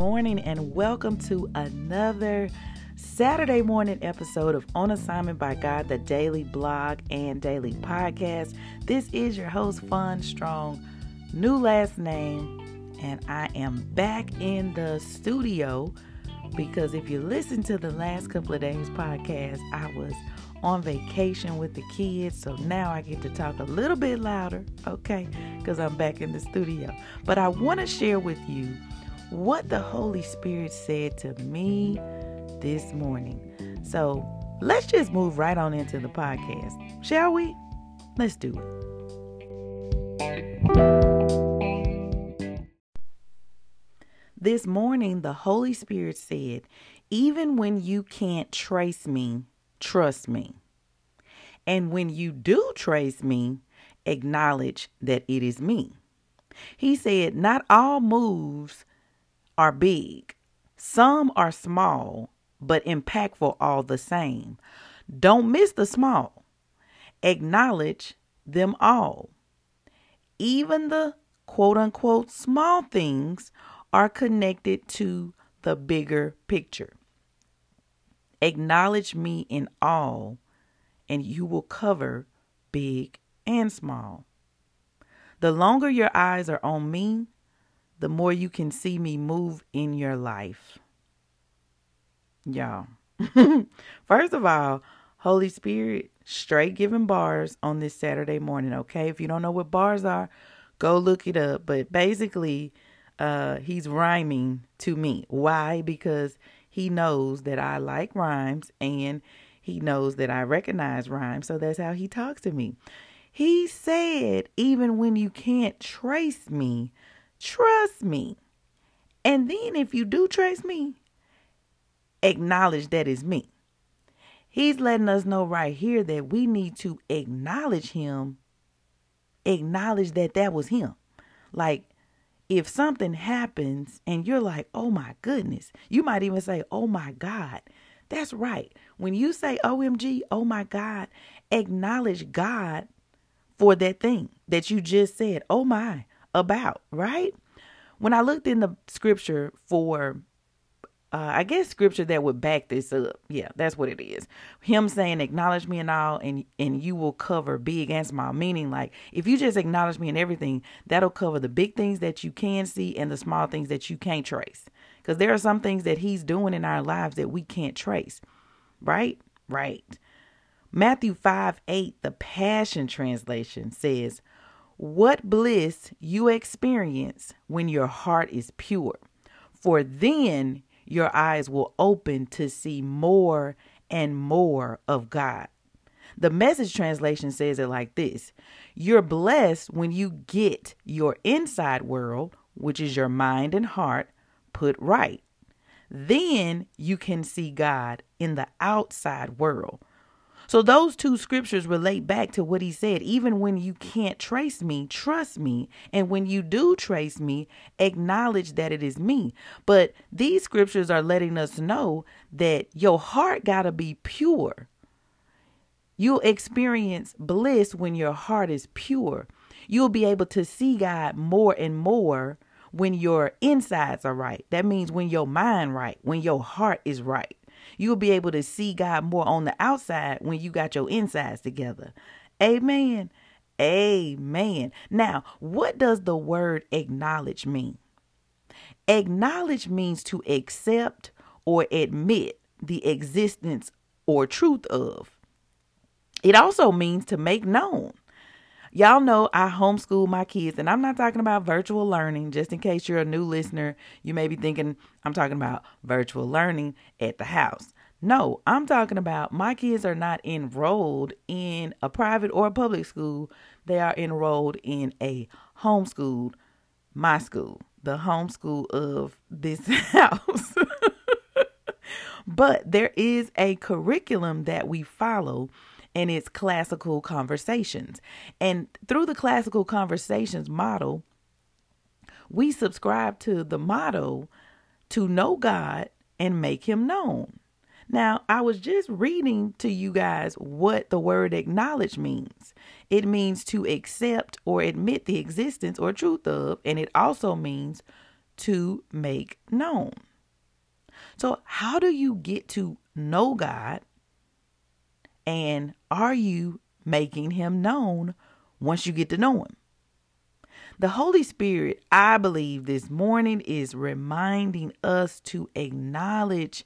Morning and welcome to another Saturday morning episode of On Assignment by God, the daily blog and daily podcast. This is your host, Fon Strong, new last name, and I am back in the studio because if you listen to the last couple of days podcast, I was on vacation with the kids, so now I get to talk a little bit louder, okay, because I'm back in the studio. But I want to share with you what the Holy Spirit said to me this morning. So let's just move right on into the podcast, shall we? Let's do it. This morning, the Holy Spirit said, Even when you can't trace me, trust me. And when you do trace me, acknowledge that it is me. He said, Not all moves are big, some are small, but impactful all the same. Don't miss the small, acknowledge them all. Even the quote unquote small things are connected to the bigger picture. Acknowledge me in all, and you will cover big and small. The longer your eyes are on me, the more you can see me move in your life. Y'all, first of all, Holy Spirit, straight giving bars on this Saturday morning, okay? If you don't know what bars are, go look it up. But basically, uh, he's rhyming to me. Why? Because he knows that I like rhymes and he knows that I recognize rhymes. So that's how he talks to me. He said, even when you can't trace me, Trust me. And then if you do trace me, acknowledge that it's me. He's letting us know right here that we need to acknowledge him, acknowledge that that was him. Like, if something happens and you're like, oh my goodness, you might even say, oh my God. That's right. When you say OMG, oh my God, acknowledge God for that thing that you just said, oh my, about, right? When I looked in the scripture for uh, I guess scripture that would back this up. Yeah, that's what it is. Him saying, "Acknowledge me and all, and and you will cover big and small." Meaning, like if you just acknowledge me in everything, that'll cover the big things that you can see and the small things that you can't trace. Because there are some things that He's doing in our lives that we can't trace. Right, right. Matthew five eight, the Passion Translation says, what bliss you experience when your heart is pure, for then your eyes will open to see more and more of God. The message translation says it like this You're blessed when you get your inside world, which is your mind and heart, put right. Then you can see God in the outside world so those two scriptures relate back to what he said. Even when you can't trace me, trust me. And when you do trace me, acknowledge that it is me. But these scriptures are letting us know that your heart got to be pure. You'll experience bliss when your heart is pure. You'll be able to see God more and more when your insides are right. That means when your mind right, when your heart is right. You'll be able to see God more on the outside when you got your insides together. Amen. Amen. Now, what does the word acknowledge mean? Acknowledge means to accept or admit the existence or truth of. It also means to make known. Y'all know I homeschool my kids, and I'm not talking about virtual learning. Just in case you're a new listener, you may be thinking I'm talking about virtual learning at the house. No, I'm talking about my kids are not enrolled in a private or a public school. They are enrolled in a homeschooled, my school, the homeschool of this house. But there is a curriculum that we follow and it's classical conversations. And through the classical conversations model, we subscribe to the motto to know God and make him known. Now, I was just reading to you guys what the word acknowledge means. It means to accept or admit the existence or truth of, and it also means to make known. So, how do you get to know God? And are you making him known once you get to know him? The Holy Spirit, I believe, this morning is reminding us to acknowledge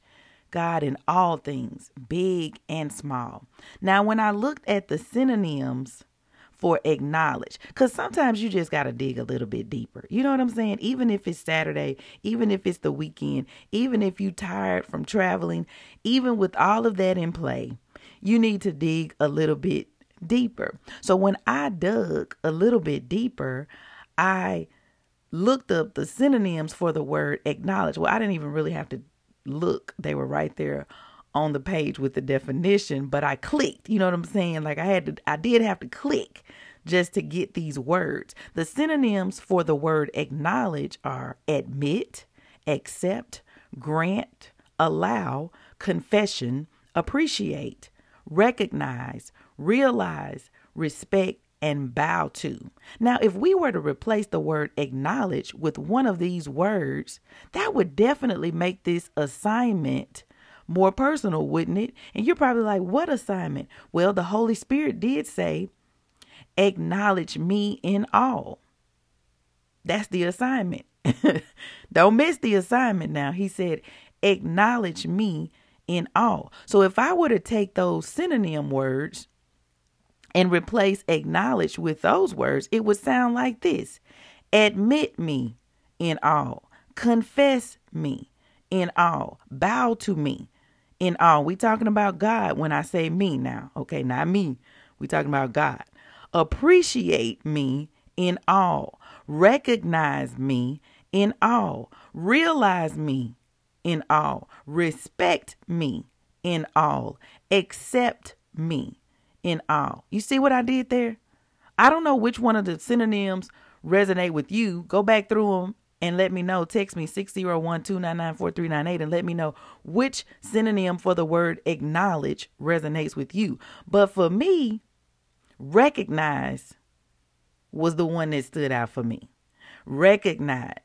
God in all things, big and small. Now, when I looked at the synonyms for acknowledge, because sometimes you just got to dig a little bit deeper. You know what I'm saying? Even if it's Saturday, even if it's the weekend, even if you tired from traveling, even with all of that in play, you need to dig a little bit deeper. So when I dug a little bit deeper, I looked up the synonyms for the word acknowledge. Well, I didn't even really have to look, they were right there on the page with the definition, but I clicked, you know what I'm saying? Like I had to, I did have to click just to get these words. The synonyms for the word acknowledge are admit, accept, grant, allow, confession, appreciate, recognize, realize, respect, and bow to. Now, if we were to replace the word acknowledge with one of these words, that would definitely make this assignment more personal, wouldn't it? And you're probably like, what assignment? Well, the Holy Spirit did say, acknowledge me in all. That's the assignment. Don't miss the assignment now. He said, acknowledge me in all. So if I were to take those synonym words and replace acknowledge with those words, it would sound like this Admit me in all, confess me in all, bow to me in all. We talking about God when I say me now, okay? Not me. We talking about God. Appreciate me in all, recognize me in all, realize me in all, respect me in all, accept me in all. You see what I did there? I don't know which one of the synonyms resonate with you. Go back through them and let me know. Text me 601-299-4398 and let me know which synonym for the word acknowledge resonates with you. But for me, recognize was the one that stood out for me. Recognize.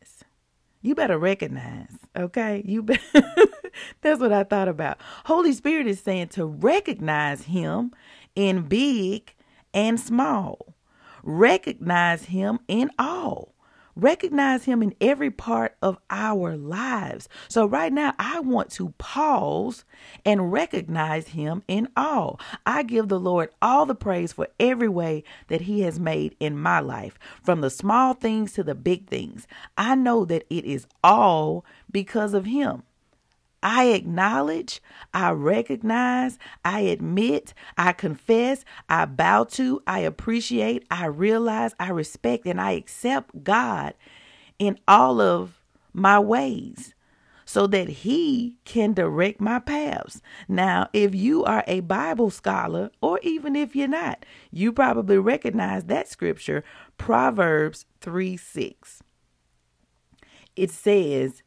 You better recognize, okay? You be- That's what I thought about. Holy Spirit is saying to recognize him in big and small. Recognize Him in all. Recognize Him in every part of our lives. So, right now, I want to pause and recognize Him in all. I give the Lord all the praise for every way that He has made in my life, from the small things to the big things. I know that it is all because of Him. I acknowledge, I recognize, I admit, I confess, I bow to, I appreciate, I realize, I respect, and I accept God in all of my ways so that He can direct my paths. Now, if you are a Bible scholar, or even if you're not, you probably recognize that scripture, Proverbs 3 6. It says,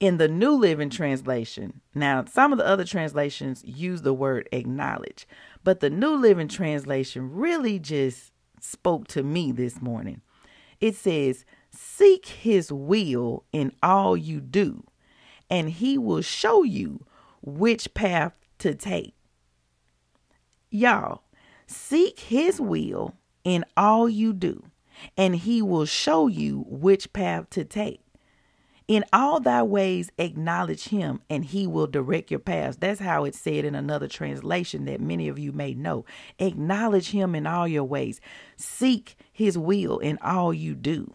in the New Living Translation, now some of the other translations use the word acknowledge, but the New Living Translation really just spoke to me this morning. It says, Seek his will in all you do, and he will show you which path to take. Y'all, seek his will in all you do, and he will show you which path to take. In all thy ways, acknowledge him, and he will direct your paths. That's how it's said in another translation that many of you may know. Acknowledge him in all your ways, seek his will in all you do,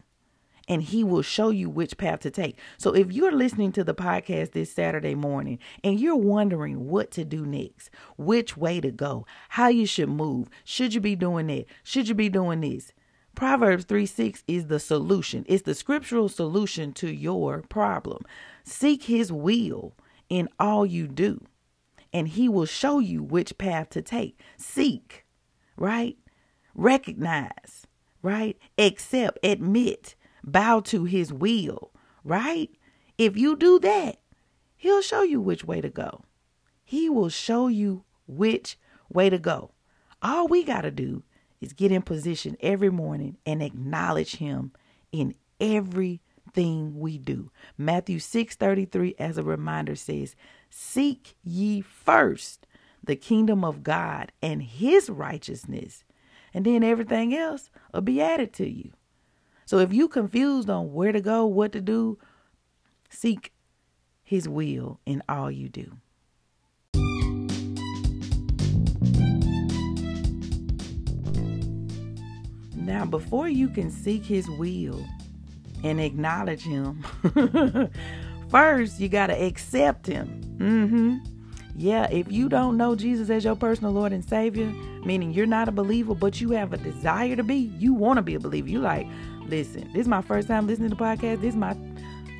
and he will show you which path to take. So, if you're listening to the podcast this Saturday morning and you're wondering what to do next, which way to go, how you should move, should you be doing that, should you be doing this? Proverbs 3 6 is the solution. It's the scriptural solution to your problem. Seek his will in all you do. and he will show you which path to take. Seek, right? Recognize, right? Accept, admit, bow to his will, right? If you do that, he'll show you which way to go. He will show you which way to go. All we got to do is get in position every morning and acknowledge him in everything we do. Matthew 6:33 as a reminder says, "Seek ye first the kingdom of God and his righteousness, and then everything else will be added to you." So if you confused on where to go, what to do, seek his will in all you do. Now, before you can seek his will and acknowledge him, first you got to accept him. Mm-hmm. Yeah, if you don't know Jesus as your personal Lord and Savior, meaning you're not a believer, but you have a desire to be, you want to be a believer. You like, listen, this is my first time listening to the podcast. This is my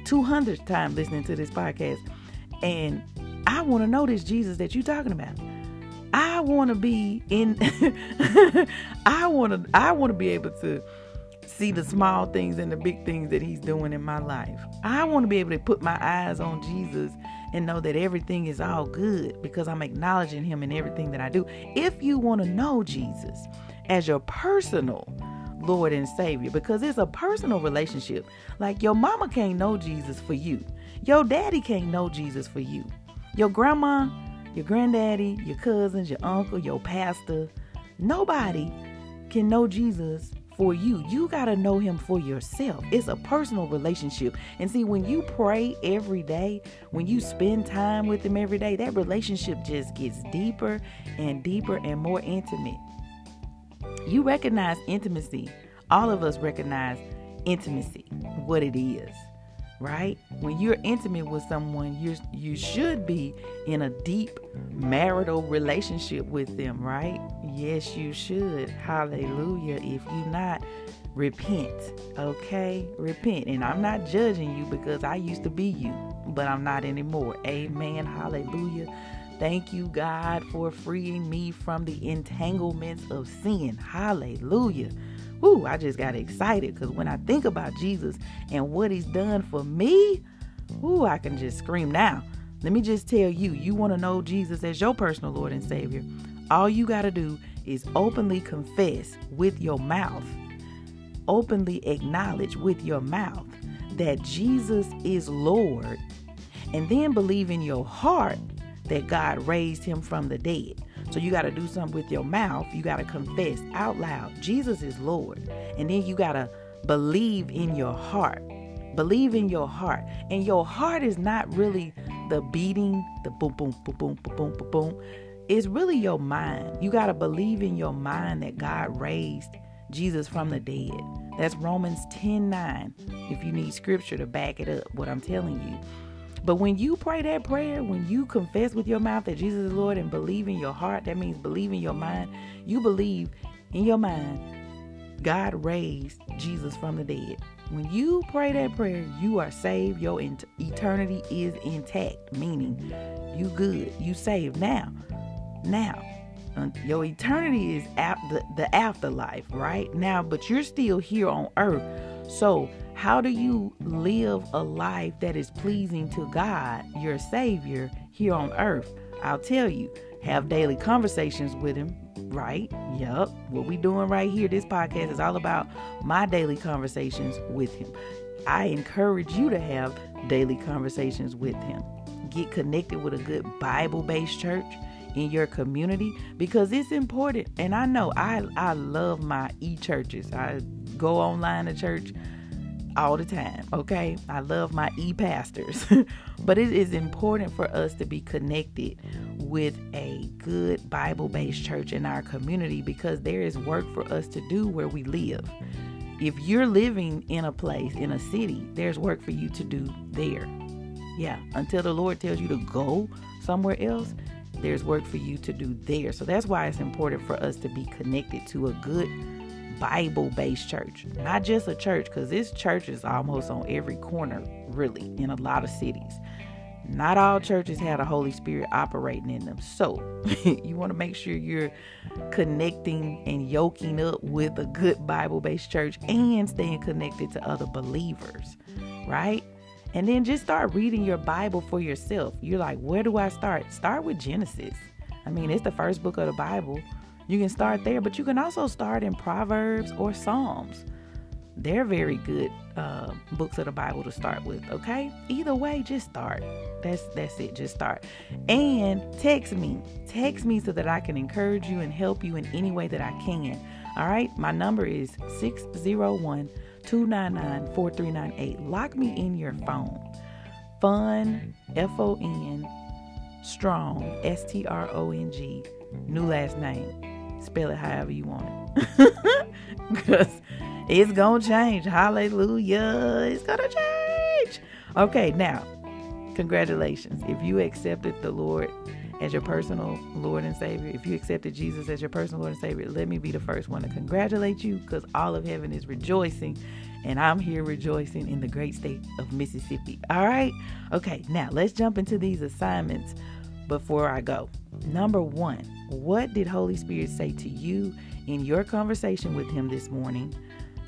200th time listening to this podcast. And I want to know this Jesus that you're talking about. I want to be in I want to I want to be able to see the small things and the big things that he's doing in my life. I want to be able to put my eyes on Jesus and know that everything is all good because I'm acknowledging him in everything that I do. If you want to know Jesus as your personal Lord and Savior because it's a personal relationship. Like your mama can't know Jesus for you. Your daddy can't know Jesus for you. Your grandma your granddaddy, your cousins, your uncle, your pastor. Nobody can know Jesus for you. You got to know him for yourself. It's a personal relationship. And see, when you pray every day, when you spend time with him every day, that relationship just gets deeper and deeper and more intimate. You recognize intimacy. All of us recognize intimacy, what it is right? When you're intimate with someone, you you should be in a deep marital relationship with them, right? Yes, you should. Hallelujah. If you not, repent. Okay? Repent. And I'm not judging you because I used to be you, but I'm not anymore. Amen. Hallelujah. Thank you, God, for freeing me from the entanglements of sin. Hallelujah. Whoo, I just got excited because when I think about Jesus and what he's done for me, whoo, I can just scream now. Let me just tell you, you want to know Jesus as your personal Lord and Savior. All you got to do is openly confess with your mouth, openly acknowledge with your mouth that Jesus is Lord, and then believe in your heart that God raised him from the dead. So you got to do something with your mouth. You got to confess out loud Jesus is Lord. And then you got to believe in your heart. Believe in your heart. And your heart is not really the beating, the boom, boom, boom, boom, boom, boom, boom, boom. It's really your mind. You got to believe in your mind that God raised Jesus from the dead. That's Romans 10 9. If you need scripture to back it up, what I'm telling you. But when you pray that prayer, when you confess with your mouth that Jesus is Lord and believe in your heart, that means believe in your mind. You believe in your mind God raised Jesus from the dead. When you pray that prayer, you are saved. Your eternity is intact, meaning you good, you saved. Now, now, your eternity is the, the afterlife, right? Now, but you're still here on earth. So how do you live a life that is pleasing to God, your Savior, here on earth? I'll tell you, have daily conversations with Him, right? Yup. What we doing right here, this podcast is all about my daily conversations with Him. I encourage you to have daily conversations with Him. Get connected with a good Bible based church in your community because it's important. And I know I, I love my e churches. I go online to church all the time, okay? I love my e pastors, but it is important for us to be connected with a good Bible based church in our community because there is work for us to do where we live. If you're living in a place, in a city, there's work for you to do there. Yeah, until the Lord tells you to go somewhere else, there's work for you to do there. So that's why it's important for us to be connected to a good Bible based church, not just a church, because this church is almost on every corner, really, in a lot of cities. not all churches have the Holy Spirit operating in them. So you want to make sure you're connecting and yoking up with a good Bible based church and staying connected to other believers, right? And then just start reading your Bible for yourself. You're like, where do I start? Start with Genesis. I mean, it's the first book of the Bible. You can start there, but you can also start in Proverbs or Psalms. They're very good uh, books of the Bible to start with. Okay, either way, just start. That's that's it. Just start, and text me. Text me so that I can encourage you and help you in any way that I can. All right, my number is 601 299 4398. Lock me in your phone. Fon, F O N, strong, S T R O N G, new last name. Spell it however you want it. Because it's going to change. Hallelujah. It's going to change. Okay, now, congratulations. If you accepted the Lord as your personal Lord and Savior, if you accepted Jesus as your personal Lord and Savior, let me be the first one to congratulate you because all of heaven is rejoicing and I'm here rejoicing in the great state of Mississippi. All right? Okay, now let's jump into these assignments before I go. Number one, what did Holy Spirit say to you in your conversation with Him this morning?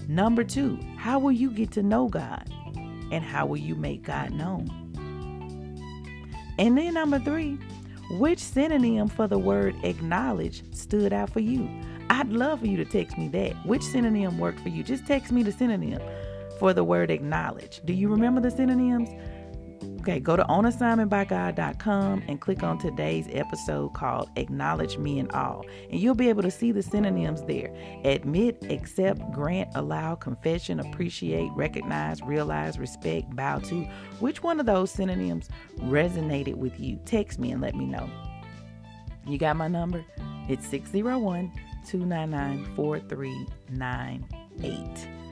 Number two, how will you get to know God? And how will you make God known? And then number three, which synonym for the word acknowledge stood out for you? I'd love for you to text me that. Which synonym worked for you? Just text me the synonym for the word acknowledge. Do you remember the synonyms? Okay, go to onassignmentbygod.com and click on today's episode called Acknowledge Me and All. And you'll be able to see the synonyms there admit, accept, grant, allow, confession, appreciate, recognize, realize, respect, bow to. Which one of those synonyms resonated with you? Text me and let me know. You got my number? It's 601 299 4398.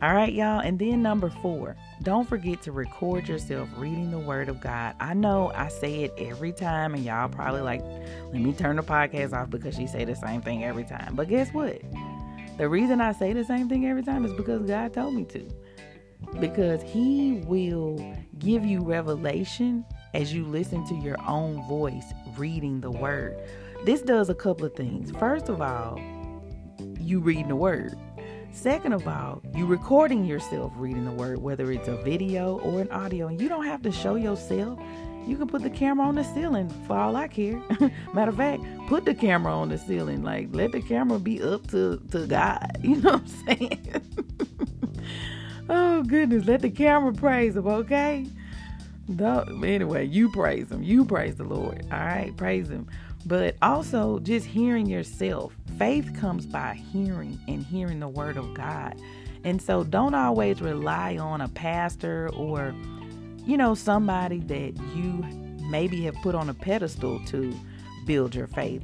All right, y'all. And then number four, don't forget to record yourself reading the Word of God. I know I say it every time, and y'all probably like, let me turn the podcast off because she say the same thing every time. But guess what? The reason I say the same thing every time is because God told me to. Because He will give you revelation as you listen to your own voice reading the Word. This does a couple of things. First of all, you reading the Word. Second of all, you recording yourself reading the word, whether it's a video or an audio, and you don't have to show yourself. You can put the camera on the ceiling for all I care. Matter of fact, put the camera on the ceiling. Like let the camera be up to, to God. You know what I'm saying? oh goodness, let the camera praise him, okay? Don't, anyway, you praise him. You praise the Lord. All right, praise him but also just hearing yourself. Faith comes by hearing and hearing the word of God. And so don't always rely on a pastor or, you know, somebody that you maybe have put on a pedestal to build your faith.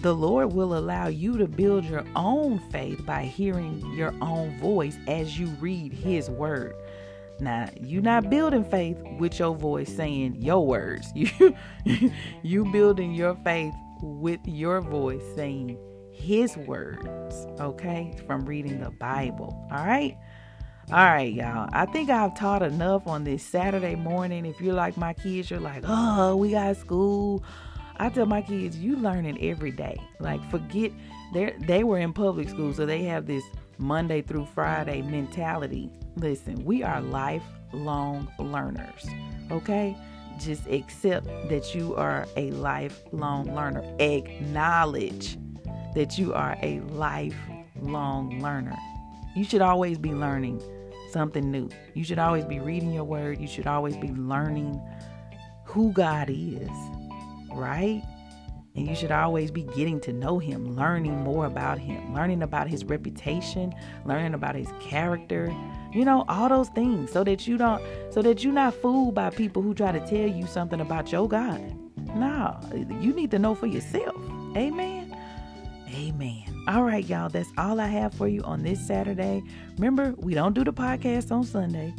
The Lord will allow you to build your own faith by hearing your own voice as you read His word. Now, you're not building faith with your voice saying your words. You you building your faith with your voice saying his words, okay? From reading the Bible. All right? All right, y'all. I think I've taught enough on this Saturday morning. If you're like my kids, you're like, "Oh, we got school." I tell my kids, you learning every day. Like forget they they were in public school, so they have this Monday through Friday mentality. Listen, we are lifelong learners, okay? Just accept that you are a lifelong learner. Acknowledge that you are a lifelong learner. You should always be learning something new. You should always be reading your word. You should always be learning who God is, right? And you should always be getting to know him, learning more about him, learning about his reputation, learning about his character, you know, all those things so that you don't so that you're not fooled by people who try to tell you something about your God. No, you need to know for yourself. Amen. Amen. All right, y'all, that's all I have for you on this Saturday. Remember, we don't do the podcast on Sunday,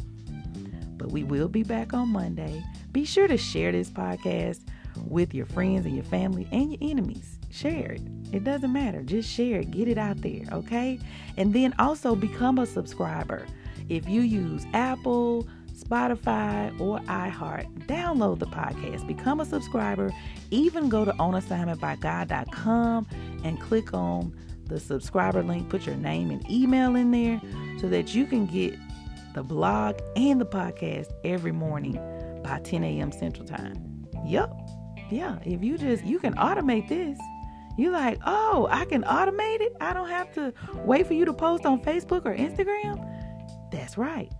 but we will be back on Monday. Be sure to share this podcast with your friends and your family and your enemies. Share it. It doesn't matter. Just share it. Get it out there, okay? And then also become a subscriber. If you use Apple, Spotify, or iHeart. Download the podcast, become a subscriber, even go to onassignmentbygod.com and click on the subscriber link. Put your name and email in there so that you can get the blog and the podcast every morning by 10 a.m. Central Time. Yep. Yeah. If you just, you can automate this. You're like, oh, I can automate it. I don't have to wait for you to post on Facebook or Instagram. That's right.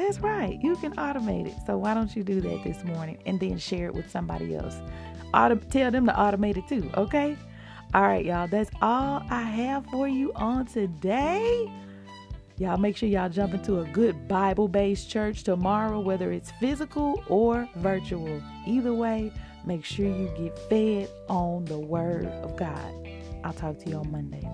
That's right. You can automate it. So why don't you do that this morning and then share it with somebody else? Auto- tell them to automate it too, okay? All right, y'all. That's all I have for you on today. Y'all make sure y'all jump into a good Bible based church tomorrow, whether it's physical or virtual. Either way, make sure you get fed on the Word of God. I'll talk to you on Monday.